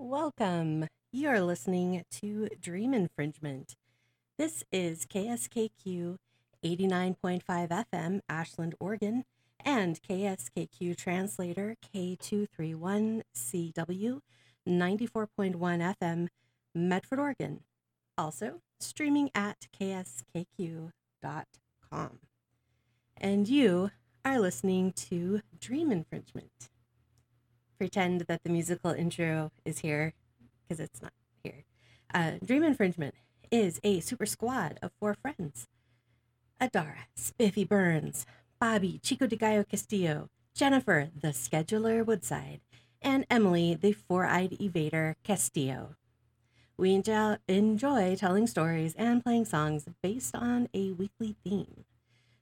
Welcome. You are listening to Dream Infringement. This is KSKQ 89.5 FM, Ashland, Oregon, and KSKQ Translator K231CW 94.1 FM, Medford, Oregon. Also, streaming at kskq.com. And you are listening to Dream Infringement. Pretend that the musical intro is here because it's not here. Uh, Dream Infringement is a super squad of four friends Adara, Spiffy Burns, Bobby, Chico de Gallo Castillo, Jennifer, the scheduler Woodside, and Emily, the four eyed evader Castillo. We enjoy, telling stories and playing songs based on a weekly theme.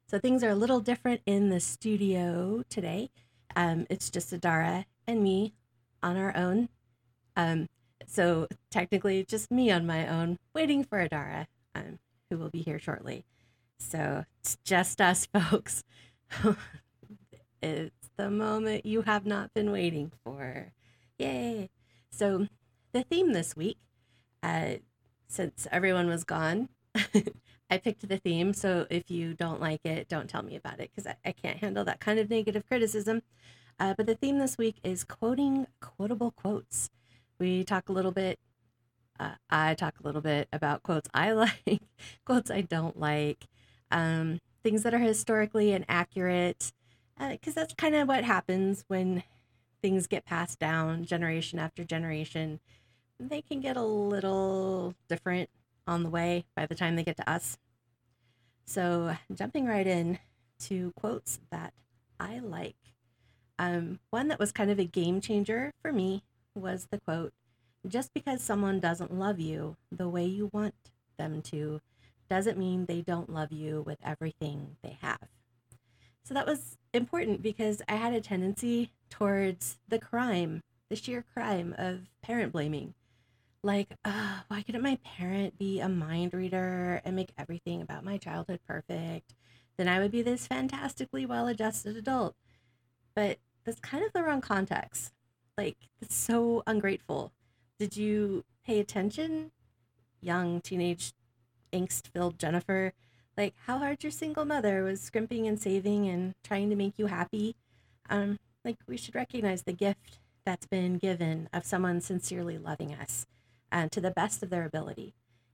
So things are a little different in the studio today. Um, it's just Adara and me on our own. Um, so technically, just me on my own, waiting for Adara, um, who will be here shortly. So it's just us, folks. it's the moment you have not been waiting for. Yay! So the theme this week, uh, since everyone was gone, I picked the theme. So if you don't like it, don't tell me about it because I, I can't handle that kind of negative criticism. Uh, but the theme this week is quoting quotable quotes. We talk a little bit, uh, I talk a little bit about quotes I like, quotes I don't like, um, things that are historically inaccurate, because uh, that's kind of what happens when things get passed down generation after generation. They can get a little different on the way by the time they get to us. So, jumping right in to quotes that I like. Um, one that was kind of a game changer for me was the quote Just because someone doesn't love you the way you want them to doesn't mean they don't love you with everything they have. So that was important because I had a tendency towards the crime, the sheer crime of parent blaming. Like, uh, why couldn't my parent be a mind reader and make everything about my childhood perfect? Then I would be this fantastically well adjusted adult. But that's kind of the wrong context. Like, it's so ungrateful. Did you pay attention? Young, teenage, angst filled Jennifer. Like, how hard your single mother was scrimping and saving and trying to make you happy. Um, like, we should recognize the gift that's been given of someone sincerely loving us uh, to the best of their ability.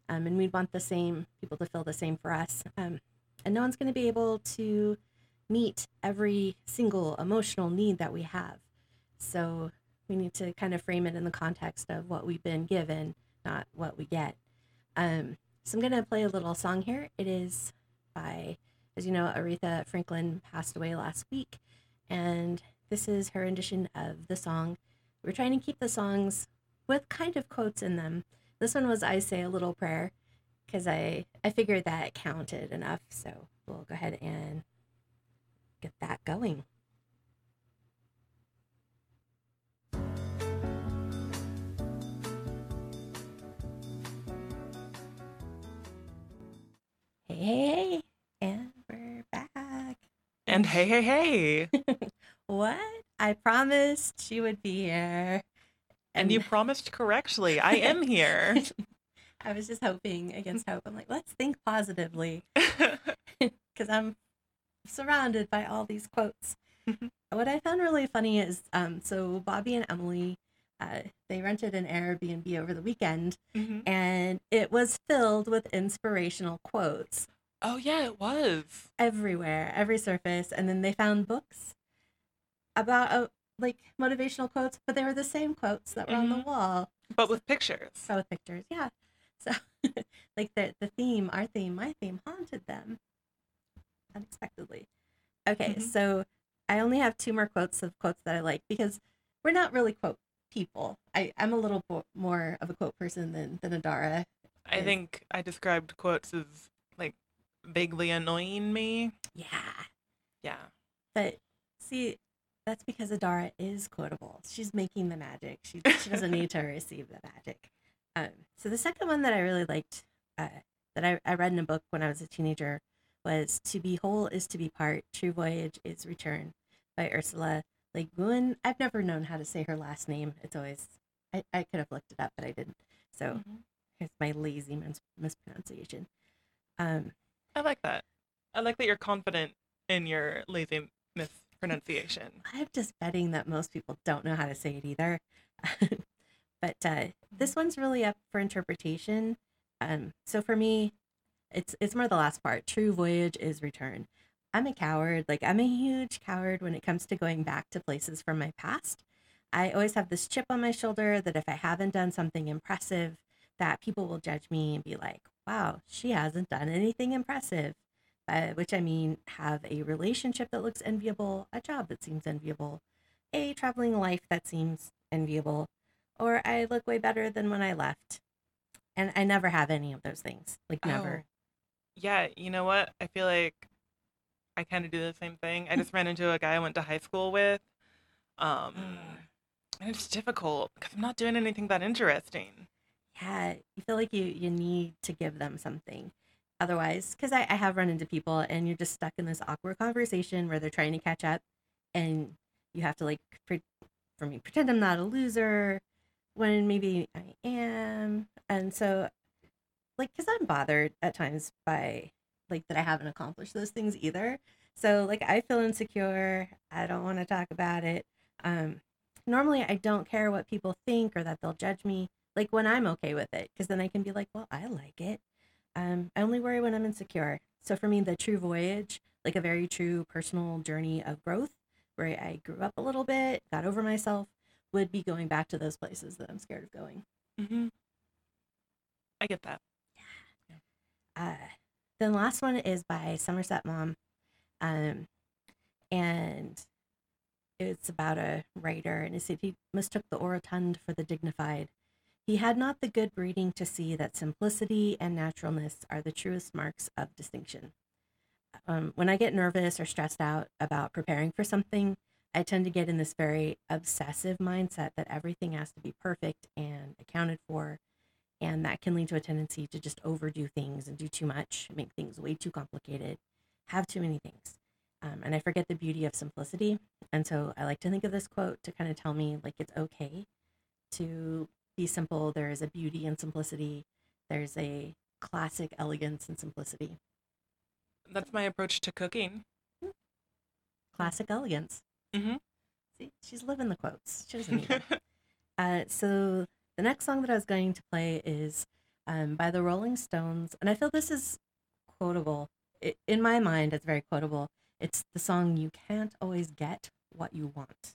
Um, and we'd want the same people to feel the same for us. Um, and no one's going to be able to meet every single emotional need that we have. So we need to kind of frame it in the context of what we've been given, not what we get. Um, so I'm going to play a little song here. It is by, as you know, Aretha Franklin passed away last week. And this is her rendition of the song. We're trying to keep the songs with kind of quotes in them. This one was I Say a Little Prayer because I, I figured that counted enough. So we'll go ahead and get that going. Hey, hey, and we're back. And hey, hey, hey. what? I promised she would be here. And, and you promised correctly. I am here. I was just hoping against hope. I'm like, let's think positively. Because I'm surrounded by all these quotes. Mm-hmm. what I found really funny is um, so Bobby and Emily, uh, they rented an Airbnb over the weekend mm-hmm. and it was filled with inspirational quotes. Oh, yeah, it was. Everywhere, every surface. And then they found books about uh, like motivational quotes, but they were the same quotes that were mm-hmm. on the mm-hmm. wall. But with pictures. So with pictures, yeah. So like the the theme, our theme, my theme haunted them unexpectedly. Okay, mm-hmm. so I only have two more quotes of quotes that I like because we're not really quote people. I, I'm a little bo- more of a quote person than, than Adara. I is. think I described quotes as like vaguely annoying me. Yeah. Yeah. But see, that's because Adara is quotable. She's making the magic. She, she doesn't need to receive the magic. Um, so the second one that I really liked, uh, that I, I read in a book when I was a teenager, was To Be Whole is to Be Part, True Voyage is Return by Ursula Le Guin. I've never known how to say her last name. It's always I, I could have looked it up, but I didn't. So Mhm. here's my lazy mis- mispronunciation. Um, I like that. I like that you're confident in your lazy mispronunciation. I'm just betting that most people don't know how to say it either. but uh, this one's really up for interpretation. Um, so for me, it's it's more the last part. True voyage is return. I'm a coward. Like I'm a huge coward when it comes to going back to places from my past. I always have this chip on my shoulder that if I haven't done something impressive, that people will judge me and be like, "Wow, she hasn't done anything impressive." By which I mean have a relationship that looks enviable, a job that seems enviable, a traveling life that seems enviable, or I look way better than when I left. And I never have any of those things. Like never. Yeah, you know what? I feel like I kind of do the same thing. I just ran into a guy I went to high school with. Um, and it's difficult because I'm not doing anything that interesting. Yeah, you feel like you you need to give them something. Otherwise, because I, I have run into people and you're just stuck in this awkward conversation where they're trying to catch up and you have to like pre- for me pretend I'm not a loser when maybe I am. And so like because I'm bothered at times by like that I haven't accomplished those things either. So like I feel insecure. I don't want to talk about it. Um normally I don't care what people think or that they'll judge me like when I'm okay with it, because then I can be like, well, I like it. Um, I only worry when I'm insecure. So for me, the true voyage, like a very true personal journey of growth, where I grew up a little bit, got over myself, would be going back to those places that I'm scared of going. mm-hmm. I get that. Uh, then last one is by Somerset Maugham, um, and it's about a writer, and it said he mistook the orotund for the dignified. He had not the good breeding to see that simplicity and naturalness are the truest marks of distinction. Um, when I get nervous or stressed out about preparing for something, I tend to get in this very obsessive mindset that everything has to be perfect and accounted for. And that can lead to a tendency to just overdo things and do too much, make things way too complicated, have too many things. Um, and I forget the beauty of simplicity. And so I like to think of this quote to kind of tell me like it's okay to be simple. There is a beauty in simplicity. There's a classic elegance in simplicity. That's my approach to cooking. Classic elegance. Mhm. See, she's living the quotes. She doesn't need uh, so the next song that I was going to play is um, by the Rolling Stones, and I feel this is quotable. It, in my mind, it's very quotable. It's the song "You Can't Always Get What You Want."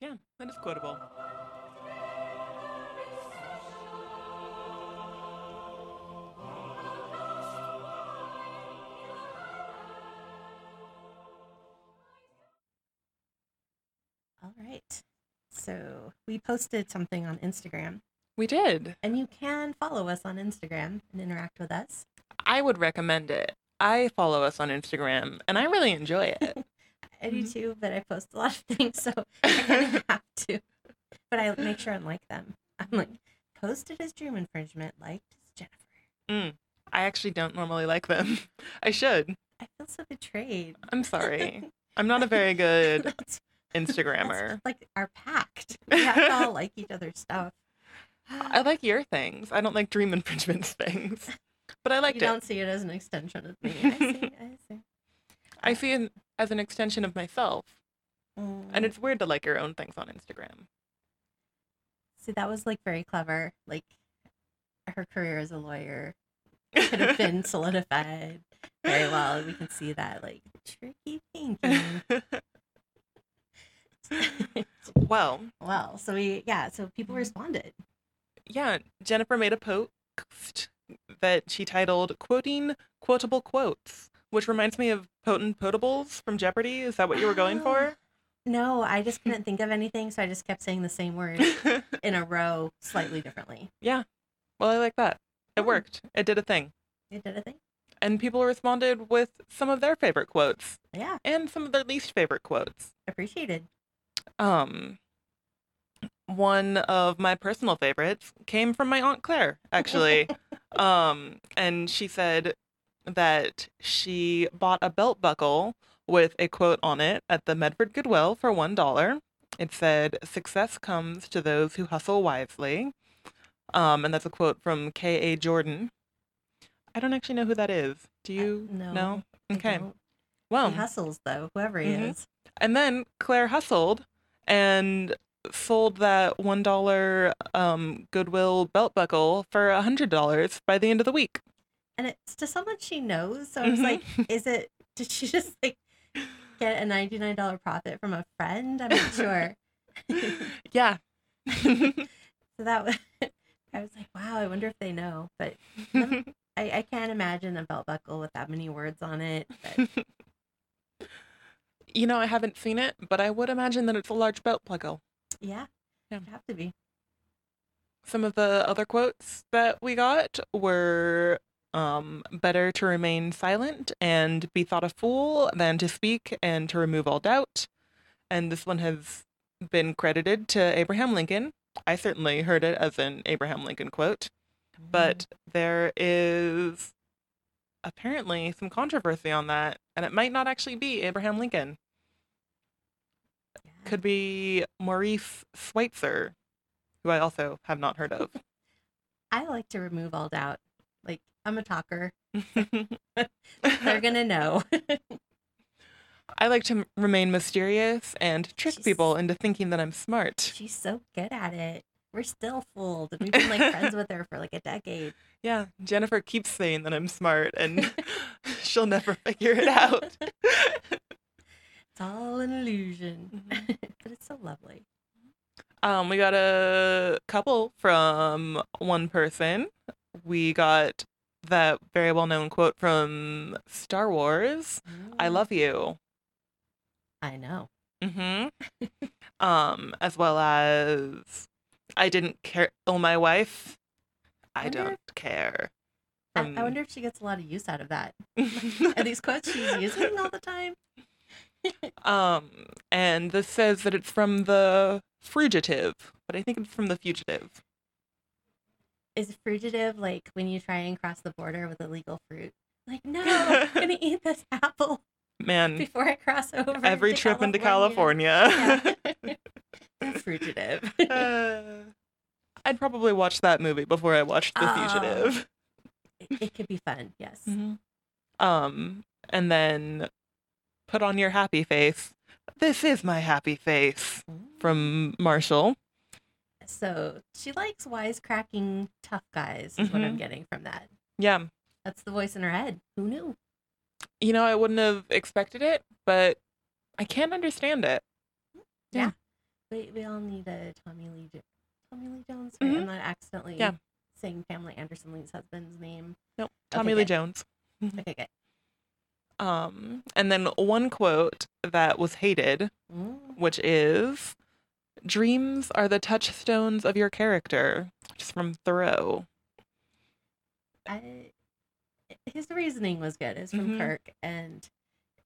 Yeah, that is quotable. All right. So we posted something on Instagram, We did. and you can follow us on Instagram and interact with us. I would recommend it. I follow us on Instagram and I really enjoy it. I do Mhm. too, but I post a lot of things, so I kind of have to. But I make sure and like them. I'm like, posted as dream infringement, liked as Jennifer. Mm, I actually don't normally like them. I should. I feel so betrayed. I'm sorry. I'm not a very good Instagrammer. Like our pact. We have to all like each other's stuff. I like your things. I don't like dream infringements things. But I liked you it. don't see it as an extension of me. I see. I see. I see it as an extension of myself. Mm. And it's weird to like your own things on Instagram. see that was like very clever. Like her career as a lawyer could have been solidified very well. We can see that like tricky thinking. well, well, so we yeah, so people responded. yeah, Jennifer made a post that she titled Quoting Quotable Quotes, which reminds me of Potent Potables from Jeopardy. Is that what you were going for? No, I just couldn't think of anything, so I just kept saying the same word in a row, slightly differently. yeah. Well, I like that. It Hmm. worked. It did a thing. It did a thing. And people responded with some of their favorite quotes Yeah, and some of their least favorite quotes. appreciated. Um, one of my personal favorites came from my aunt Claire, actually. um, and she said that she bought a belt buckle with a quote on it at the Medford Goodwill for one dollar, It said, Success comes to those who hustle wisely. Um, and that's a quote from K.A. Jordan. I don't actually know who that is. Do you no, know? Okay. Well, he hustles though, whoever he Mhm. is. and then Claire hustled and sold that $1 um, Goodwill belt buckle for a $100 by the end of the week. And it's to someone she knows. So I was like, is it, did she just like get a $99 profit from a friend? I'm not sure. yeah. So that was, I was like, wow, I wonder if they know. But I, I can't imagine a belt buckle with that many words on it. But you know, I haven't seen it, but I would imagine that it's a large belt buckle. yeah, Yeah. it'd have to be. Some of the other quotes that we got were um, better to remain silent and be thought a fool than to speak and to remove all doubt. And this one has been credited to Abraham Lincoln. I certainly heard it as an Abraham Lincoln quote, but there is apparently some controversy on that, and it might not actually be Abraham Lincoln. Could be Maurice Schweitzer, who I also have not heard of. I like to remove all doubt. Like, I'm a talker. They're going to know. I like to remain mysterious and trick She's- people into thinking that I'm smart. She's so good at it. We're still fooled. We've been like friends with her for like a decade. Yeah, Jennifer keeps saying that I'm smart and she'll never figure it out. It's all an illusion. Mhm. but it's so lovely. Um, we got a couple from one person. We got that very well known quote from Star Wars I love you. I know. Mm-hmm. um, as well as I didn't care. Oh, my wife. I Wonder don't care. I, From- I wonder if she gets a lot of use out of that. Are these quotes she's using all the time? um, and this says that it's from the Frugitive, but I think it's from the Fugitive. Is fugitive like when you try and cross the border with illegal fruit? Like, no, I'm gonna eat this apple Man, before I cross over. Every trip into California. Yeah. Fugitive. Uh, I'd probably watch that movie before I watched The Oh. Fugitive. it, it could be fun, yes. Um, and then put on your happy face. This is my happy face from Marshall. So she likes wisecracking tough guys, is what I'm Mhm. getting from that. Yeah, That's the voice in her head. Who knew? you know, I wouldn't have expected it, but I can't understand it. Yeah. We, we all need a Tommy Lee Tommy Lee Jones. Right? Mhm. I'm not accidentally Yeah. saying Pamela Anderson Lee's husband's name. Nope, Tommy Okay, Lee good. Jones. Okay, good. Um, and then one quote that was hated, Mm. which is, "Dreams are the touchstones of your character." Just from Thoreau. I, his reasoning was good. It's from Mhm. Kirk, and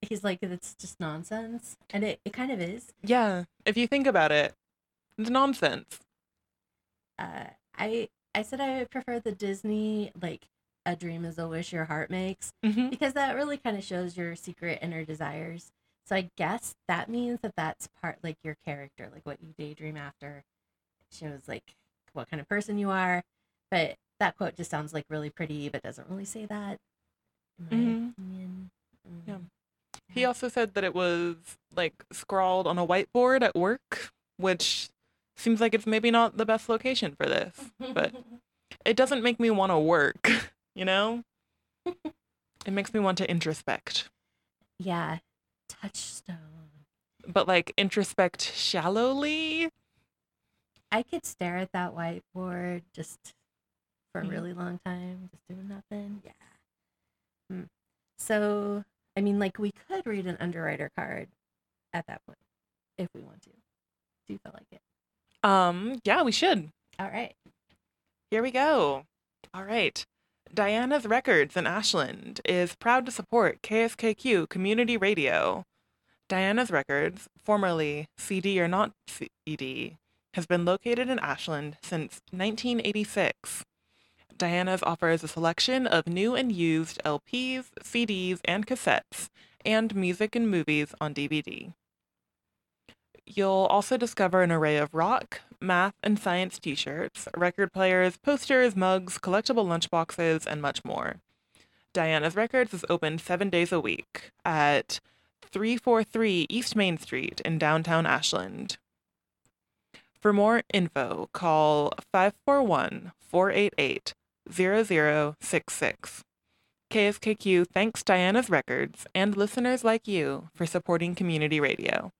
he's like, it's just nonsense, and it, it kind of is. Yeah, if you think about it, it's nonsense. Uh, I I said I prefer the Disney like a dream is a wish your heart makes hmm because that really kind of shows your secret inner desires. So I guess that means that that's part like your character, like what you daydream after. It shows like what kind of person you are. But that quote just sounds like really pretty, but doesn't really say that. Mhm. opinion. Yeah. Mm. He also said that it was like scrawled on a whiteboard at work, which seems like it's maybe not the best location for this. But it doesn't make me want to work, you know? It makes me want to introspect. yeah, touchstone. But like introspect shallowly? I could stare at that whiteboard just for a Mhm. really long time, just doing nothing. Yeah. Hmm. So, I mean, like, we could read an underwriter card at that point if we want to. Do you feel like it? Um, yeah, we should. All right. Here we go. All right. Diana's Records in Ashland is proud to support KSKQ Community Radio. Diana's Records, formerly CD or Not CD, has been located in Ashland since 1986. Diana's offers a selection of new and used LPs, CDs, and cassettes, and music and movies on DVD. You'll also discover an array of rock, math, and science t shirts, record players, posters, mugs, collectible lunchboxes, and much more. Diana's Records is open seven days a week at 343 East Main Street in downtown Ashland. For more info, call 541 488 0066. KSKQ thanks Diana's Records and listeners like you for supporting community radio.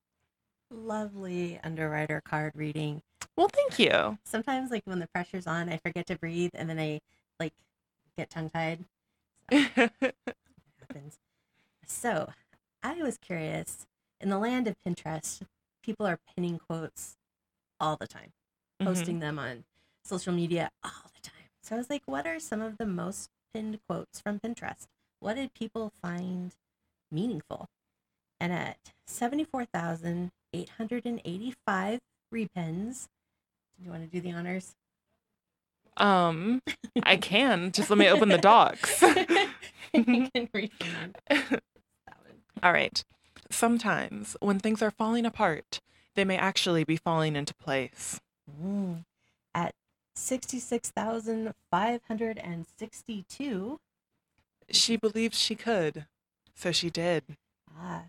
Lovely underwriter card reading. Well, thank you. Sometimes, like when the pressure's on, I forget to breathe and then I like get tongue tied. happens. So, I was curious. In the land of Pinterest, people are pinning quotes all the time, Mhm. posting them on social media all the time. So I was like, what are some of the most pinned quotes from Pinterest? What did people find meaningful? And at 74,885 repins, do you want to do the honors? Um, I can. Just let me open the docs. you can read them. All right. Sometimes when things are falling apart, they may actually be falling into place. Mm. At 66,562, She believed she could, so she did. ah,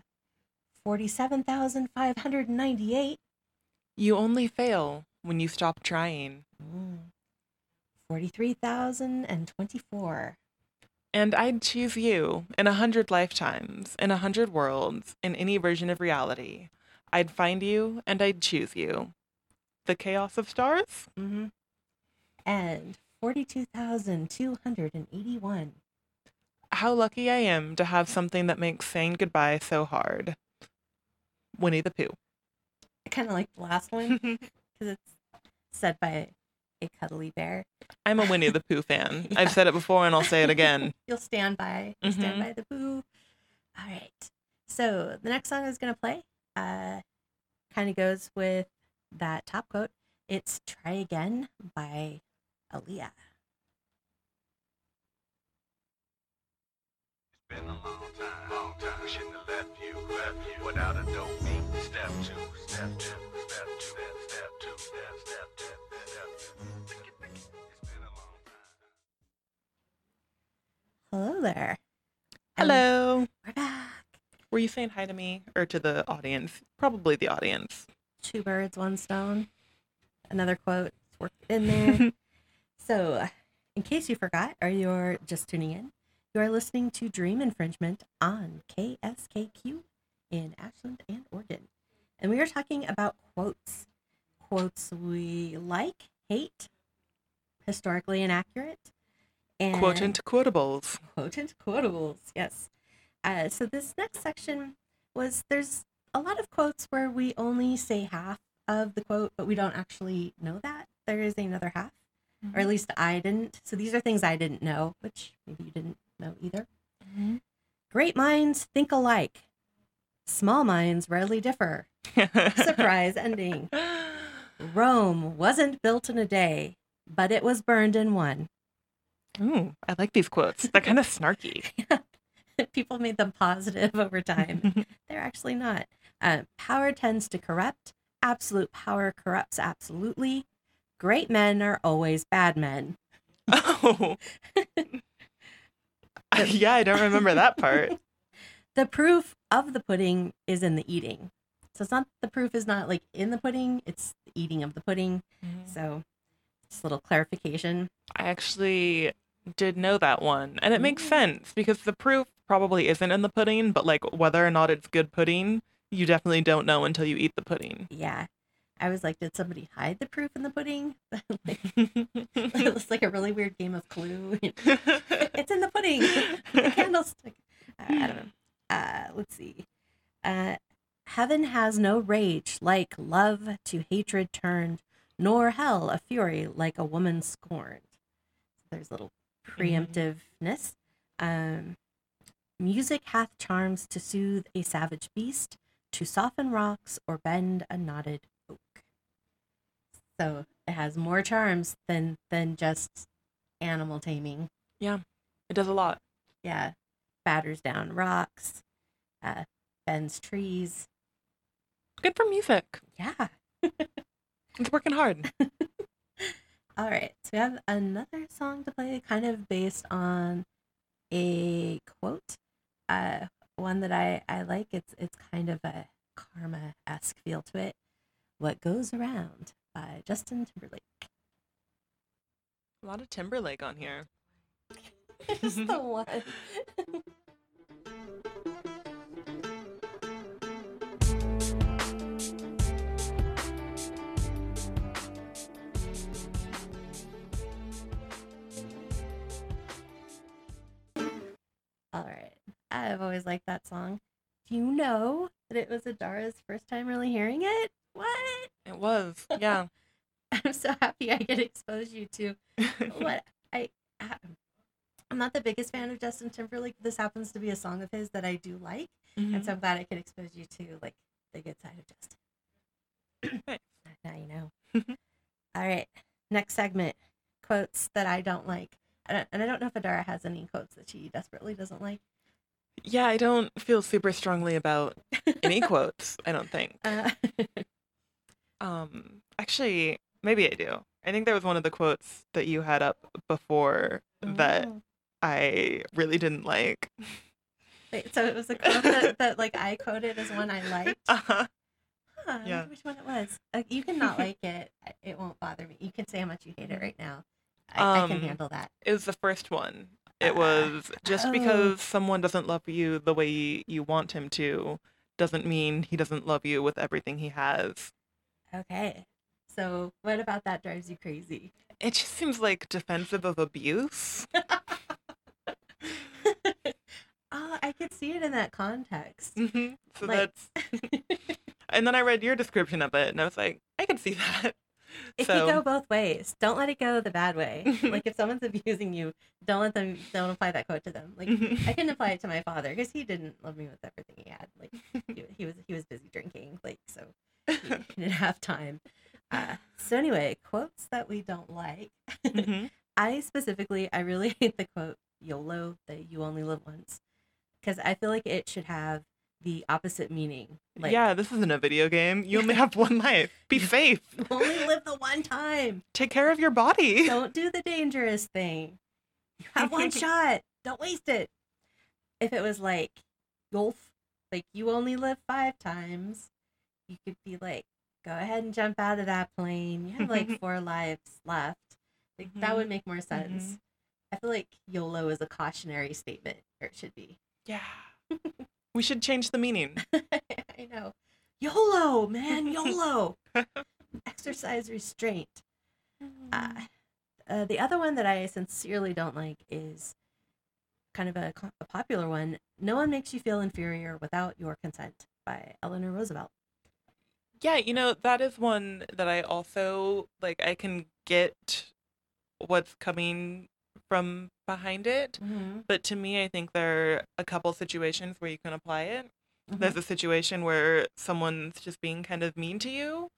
47,598, You only fail when you stop trying. mm. 43,024, And I'd choose you in a hundred lifetimes, in a hundred worlds, in any version of reality. I'd find you and I'd choose you. The chaos of stars? mm-hmm. and 42,281. How lucky I am to have something that makes saying goodbye so hard. Winnie the Pooh. I kind of like the last one because it's said by a cuddly bear. I'm a Winnie the Pooh fan. I've said it before and I'll say it again. You'll stand by, you'll stand Mhm. by the Pooh. All right. So the next song I was gonna play, uh, kind of goes with that top quote. It's "Try Again" by Aaliyah. Been a long time, long time. We shouldn't have left you, left you without a dope beat. Step two, step two, step two, step two, step, step two, step two. Think it, think it. It's been a long time. Hello there. And Hello. We're back. Were you saying hi to me or to the audience? Probably the audience. Two birds, one stone. Another quote It's worked in there. so, in case you forgot or you're just tuning in, you are listening to Dream Infringement on KSKQ in Ashland and Oregon. And we are talking about quotes. Quotes we like, hate, historically inaccurate, and Quotant quotables. quotant quotables. Yes. Uh, so this next section was there's a lot of quotes where we only say half of the quote, but we don't actually know that there is another half, or at least I didn't. So these are things I didn't know, which maybe you didn't know either. Mhm. Great minds think alike. Small minds rarely differ. Surprise ending. Rome wasn't built in a day, but it was burned in one. Ooh, I like these quotes. They're kind of snarky. People made them positive over time. They're actually not. Uh, power tends to corrupt. Absolute power corrupts absolutely. Great men are always bad men. oh. yeah, I don't remember that part. The proof of the pudding is in the eating. So it's not the proof is not like in the pudding, it's the eating of the pudding. So just a little clarification. I actually did know that one. And it makes Mm. sense because the proof probably isn't in the pudding, but like whether or not it's good pudding, you definitely don't know until you eat the pudding. Yeah. I was like, did somebody hide the proof in the pudding? like, it was like a really weird game of clue. it's in the pudding. the candlestick. Uh, I don't know. Uh, let's see. Uh, Heaven has no rage like love to hatred turned, nor hell a fury like a woman scorned. There's a little preemptiveness. Um, music hath charms to soothe a savage beast, to soften rocks or bend a knotted. So it has more charms than than just animal taming. Yeah, it does a lot. Yeah, batters down rocks, uh, bends trees. Good for music. Yeah. It's working hard. All right. So we have another song to play, kind of based on a quote. Uh, one that I I like. It's it's kind of a karma esque feel to it. What goes around by Justin Timberlake. A lot of Timberlake on here. Just the one. All right. I've always liked that song. Do you know that it was Adara's first time really hearing it? What? It was. Yeah. I'm so happy I get expose you to what I I- I'm not the biggest fan of Justin Timberlake. This happens to be a song of his that I do like, and so mm-hmm. I'm glad I could expose you to like the good side of Justin. Nice. now you know. All right, next segment: quotes that I don't like, I and I don't know if Adara has any quotes that she desperately doesn't like. Yeah, I don't feel super strongly about any quotes, I don't think. Uh, Um actually, maybe I do. I think there was one of the quotes that you had up before that oh. I really didn't like. Wait, so it was a quote that, that like I quoted as one I liked. Uh-huh. Huh, Yeah. which one it was. Uh, you can not like it. It won't bother me. You can say how much you hate it right now. I, I can Um, handle that. It was the first one. It was just oh. because someone doesn't love you the way you want him to doesn't mean he doesn't love you with everything he has. Okay. So what about that drives you crazy? It just seems like defensive of abuse. oh, I could see it in that context. hmm So Like- that's and then I read your description of it and I was like, I can see that. It so can go both ways. Don't let it go the bad way. like if someone's abusing you, don't let them. Don't apply that quote to them. Like. I can apply it to my father because he didn't love me with everything he had. Like he, he was he was busy drinking. Like so he, didn't have time. Uh, so anyway, quotes that we don't like. Mhm. I specifically, I really hate the quote YOLO that you only live once because I feel like it should have the opposite meaning. Like, yeah, this isn't a video game. You only have one life. Be safe. you only live the one time. Take care of your body. Don't do the dangerous thing. You have one shot. Don't waste it. If it was like golf, like you only live five times, you could be like, go ahead and jump out of that plane. You have like four lives left. Like that Mhm. would make more sense. I feel like YOLO is a cautionary statement, or it should be. Yeah. We should change the meaning. I know. YOLO, man, YOLO. Exercise restraint. Uh, uh, the other one that I sincerely don't like is kind of a, a popular one. No one makes you feel inferior without your consent by Eleanor Roosevelt. Yeah, you know, that is one that I also like I can get what's coming from behind it. Mm-hmm. But to me, I think there are a couple situations where you can apply it. There's a situation where someone's just being kind of mean to you,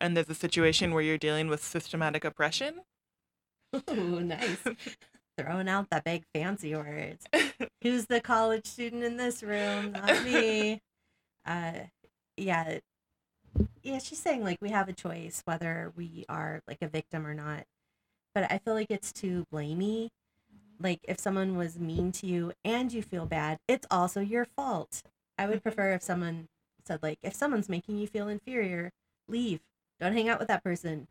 and there's a situation where you're dealing with systematic oppression. Ooh, nice. Throwing out the big fancy words. Who's the college student in this room? Not me. uh, yeah. Yeah, she's saying like we have a choice whether we are like a victim or not. But I feel like it's too blamey. Like if someone was mean to you and you feel bad, it's also your fault. I would prefer if someone said like if someone's making you feel inferior, leave. Don't hang out with that person.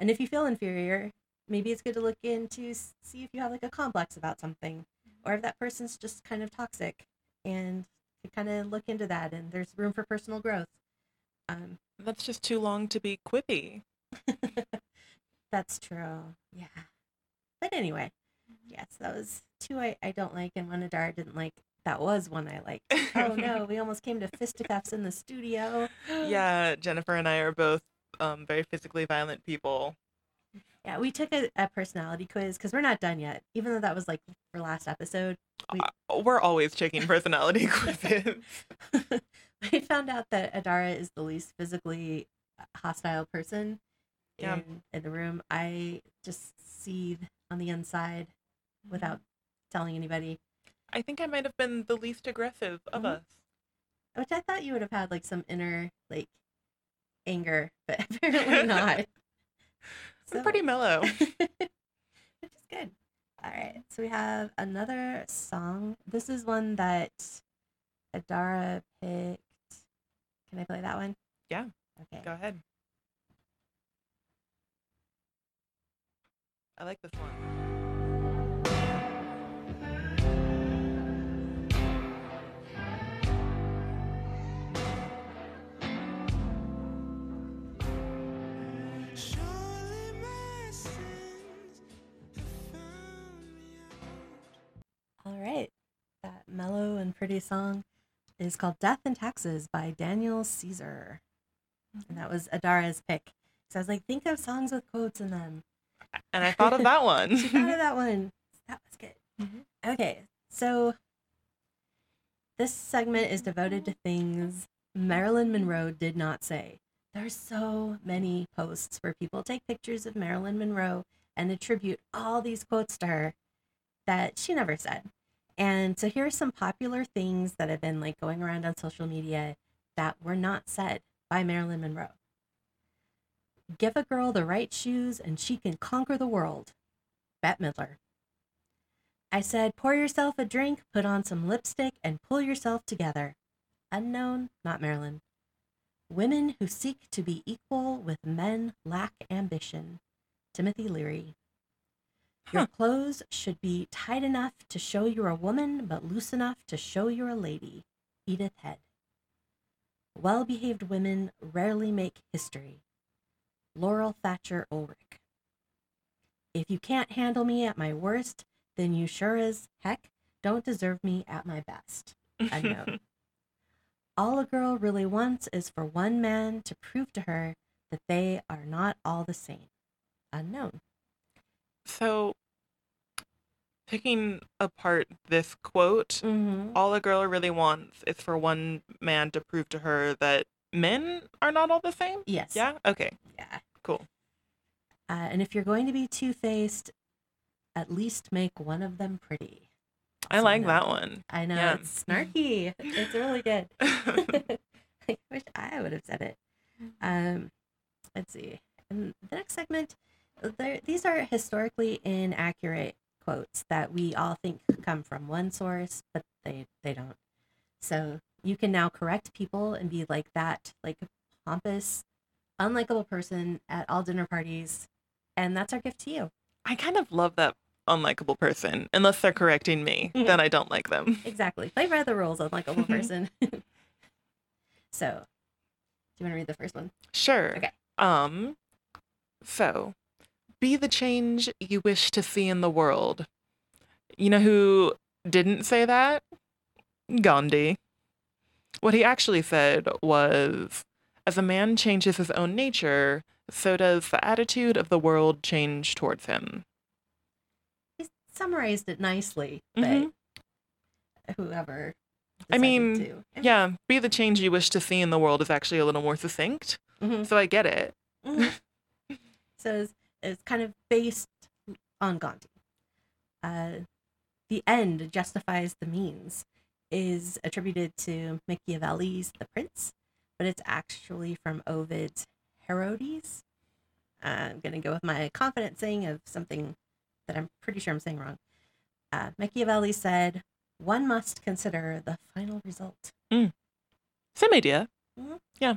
And if you feel inferior, maybe it's good to look into see if you have like a complex about something or if that person's just kind of toxic and to kind of look into that and there's room for personal growth um That's just too long to be quippy. that's true yeah. But anyway yes that was two i, I don't like and one adara didn't like. That was one i liked. Oh no we almost came to fisticuffs in the studio. Yeah, Jennifer and I are both um, very physically violent people. yeah we took a, a personality quiz because we're not done yet. Even though that was like for last episode We- Uh, We're always checking personality quizzes. I found out that Adara is the least physically hostile person Yeah. in, in the room. I just seethe on the inside without telling anybody, I think I might have been the least aggressive of Mhm. us. which I thought you would have had like some inner like anger, but apparently not. I'm pretty mellow. which is good. All right, so we have another song. This is one that Adara picked. Can I play that one? Yeah. Okay. Go ahead. I like this one. All right. That mellow and pretty song is called Death and Taxes by Daniel Caesar. And that was Adara's pick. So I was like, think of songs with quotes in them. And I thought of that one. She thought of that one. That was good. Mhm. Okay, so this segment is devoted to things Marilyn Monroe did not say. There's so many posts where people take pictures of Marilyn Monroe and attribute all these quotes to her that she never said. And so here are some popular things that have been like going around on social media that were not said by Marilyn Monroe. Give a girl the right shoes and she can conquer the world. Bette Midler. I said, pour yourself a drink, put on some lipstick, and pull yourself together. Unknown, not Marilyn. Women who seek to be equal with men lack ambition. Timothy Leary. Your Huh. clothes should be tight enough to show you're a woman, but loose enough to show you're a lady. Edith Head. Well behaved women rarely make history. Laurel Thatcher Ulrich. If you can't handle me at my worst, then you sure as heck don't deserve me at my best. Unknown. all a girl really wants is for one man to prove to her that they are not all the same. Unknown. so, picking apart this quote, Mm-hmm. all a girl really wants is for one man to prove to her that men are not all the same. Yes. Yeah. Okay. Yeah. Cool. Uh, and if you're going to be two faced, at least make one of them pretty. I So like no. that one. I know Yeah. it's snarky. it's really good. I wish I would have said it. Um, let's see. In the next segment, there, these are historically inaccurate quotes that we all think come from one source, but they they don't. So you can now correct people and be like that, like pompous, unlikable person at all dinner parties, and that's our gift to you. I kind of love that unlikable person. Unless they're correcting me, Mhm. then I don't like them. Exactly. Play by the rules, unlikable person. so, do you want to read the first one? Sure. Okay. Um, so be the change you wish to see in the world. You know who didn't say that? Gandhi. What he actually said was as a man changes his own nature, so does the attitude of the world change towards him. He summarized it nicely, but Mhm. whoever. I mean, to. Yeah, be the change you wish to see in the world is actually a little more succinct. Mhm, So I get it. mhm. so it's, it's kind of based on Gandhi. Uh, the end justifies the means is attributed to Machiavelli's The Prince, but it's actually from Ovid's Herodes. I'm going to go with my confident saying of something that I'm pretty sure I'm saying wrong. Uh, Machiavelli said, one must consider the final result. Same idea. Mhm. Yeah.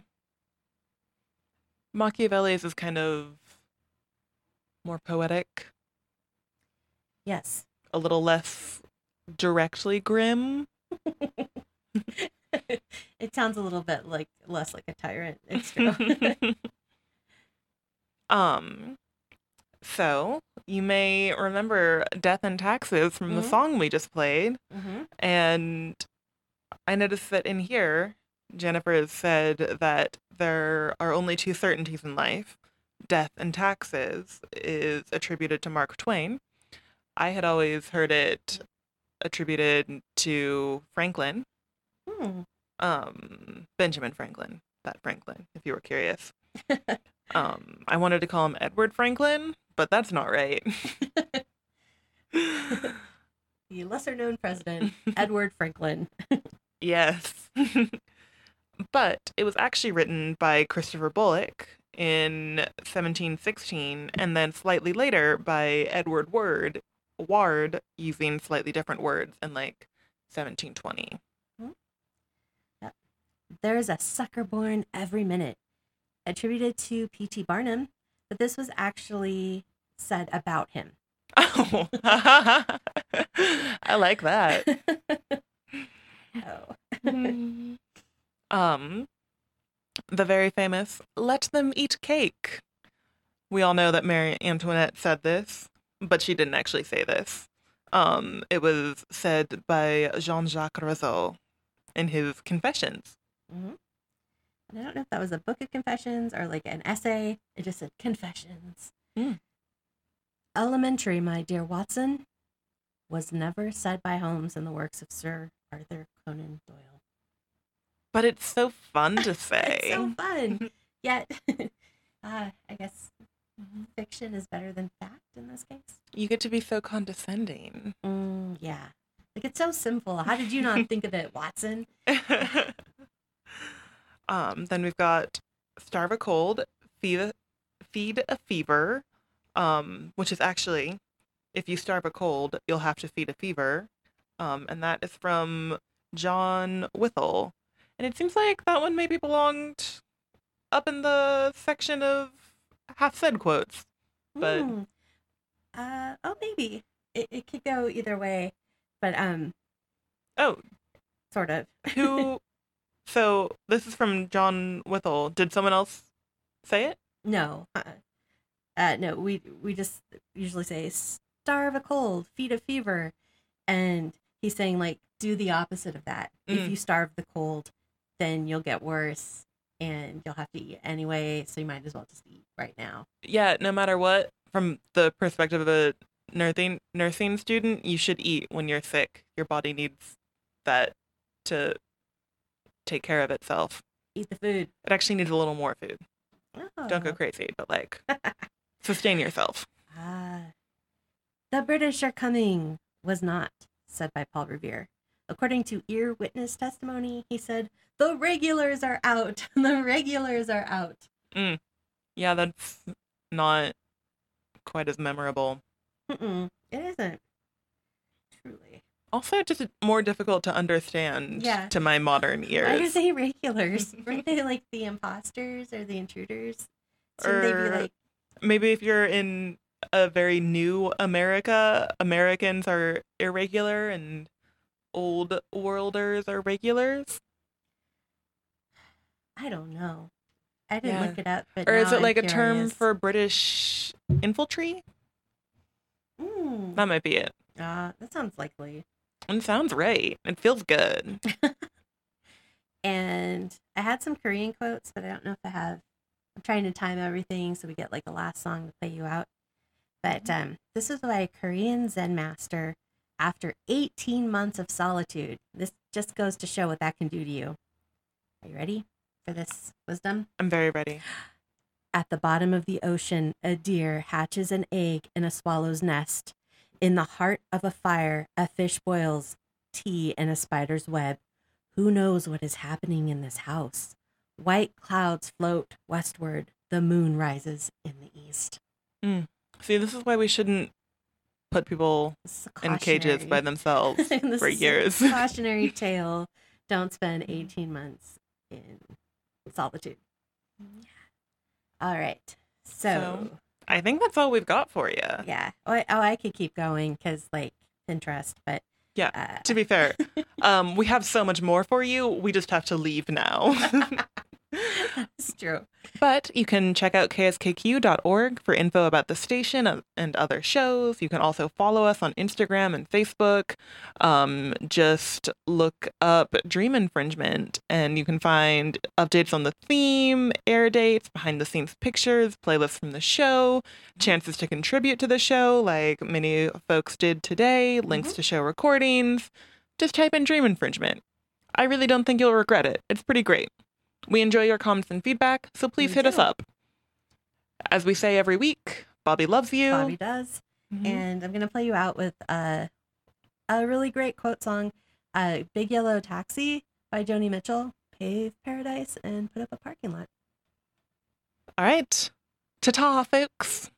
Machiavelli's is kind of more poetic, Yes. a little less directly grim. it sounds a little bit like less like a tyrant. It's true. um so you may remember Death and Taxes from the Mhm. song we just played. mm-hmm. And I noticed that in here, Jennifer has said that there are only two certainties in life death and taxes is attributed to Mark Twain. I had always heard it attributed to Franklin, Hmm. um, Benjamin Franklin, that Franklin, if you were curious. um, I wanted to call him Edward Franklin, but that's not right. The lesser known president, Edward Franklin. Yes. but it was actually written by Christopher Bullock in 1716 and then slightly later by Edward Ward, Ward using slightly different words in like 1720. There's a sucker born every minute, attributed to P.T. Barnum, but this was actually said about him. Oh, I like that. oh. um, the very famous "Let them eat cake." We all know that Marie Antoinette said this, but she didn't actually say this. Um, it was said by Jean-Jacques Rousseau in his Confessions. Mm-hmm. And I don't know if that was a book of confessions or like an essay. It just said confessions. Mm. Elementary, my dear Watson, was never said by Holmes in the works of Sir Arthur Conan Doyle. But it's so fun to say. It's so fun. Yet, uh, I guess fiction is better than fact in this case. You get to be so condescending. Mm, yeah. Like it's so simple. How did you not think of it, Watson? um, then we've got Starve a Cold, Feed a, feed a Fever, um, which is actually, if you starve a cold, you'll have to feed a fever. Um, and that is from John Withel. And it seems like that one maybe belonged up in the section of half said quotes. But- Hmm. uh, oh, maybe it, it could go either way, but um, Oh, sort of. who? so this is from John Withel. Did someone else say it? No. Uh-uh. Uh, no, we we just usually say starve a cold, feed a fever, and he's saying like do the opposite of that. If Mm. you starve the cold, then you'll get worse, and you'll have to eat anyway. So you might as well just eat right now. yeah, no matter what, from the perspective of a nursing nursing student, you should eat when you're sick. Your body needs that to take care of itself. Eat the food. It actually needs a little more food. Don't go Oh. crazy, but like sustain yourself. Ah. The British are coming was not said by Paul Revere. According to ear witness testimony, he said, The regulars are out. the regulars are out. Mm. Yeah, that's not quite as memorable. Mm-mm, it isn't. Truly. Also, just more difficult to understand Yeah. to my modern Why are ears. they regulars? Weren't they like the imposters or the intruders? Shouldn't Or- be er, like, Maybe if you're in a very new America, Americans are irregular and old worlders or regulars. I don't know. I didn't Yeah. look it up, but Or is it like I'm a term for British infantry? Mm. That might be it. Ah, that sounds likely. It sounds right. It feels good. And I had some Korean quotes, but I don't know if I have. I'm trying to time everything so we get like a last song to play you out. But um, this is by a Korean Zen master after 18 months of solitude. This just goes to show what that can do to you. Are you ready for this wisdom? I'm very ready. At the bottom of the ocean, a deer hatches an egg in a swallow's nest. In the heart of a fire, a fish boils tea in a spider's web. Who knows what is happening in this house? White clouds float westward. The moon rises in the east. Hmm. See, this is why we shouldn't put people This is a in cages by themselves for years. cautionary tale. Don't spend 18 months in solitude. All right. So, I think that's all we've got for you. yeah. Oh, I, oh, I could keep going because, like, Pinterest, but Yeah, uh, To be fair, um, we have so much more for you. We just have to leave now. It's true. but you can check out kskq.org for info about the station and- and other shows. You can also follow us on Instagram and Facebook. Um, just look up Dream Infringement, and you can find updates on the theme, air dates, behind the scenes pictures, playlists from the show, chances to contribute to the show, like many folks did today, links to show recordings. Just type in Dream Infringement. I really don't think you'll regret it. It's pretty great. We enjoy your comments and feedback, so please Me hit us up. As we say every week, Bobby loves you. Bobby does. Mhm. And I'm going to play you out with uh, a really great quote song, uh, Big Yellow Taxi by Joni Mitchell. pave paradise and put up a parking lot. All right. Ta ta, folks.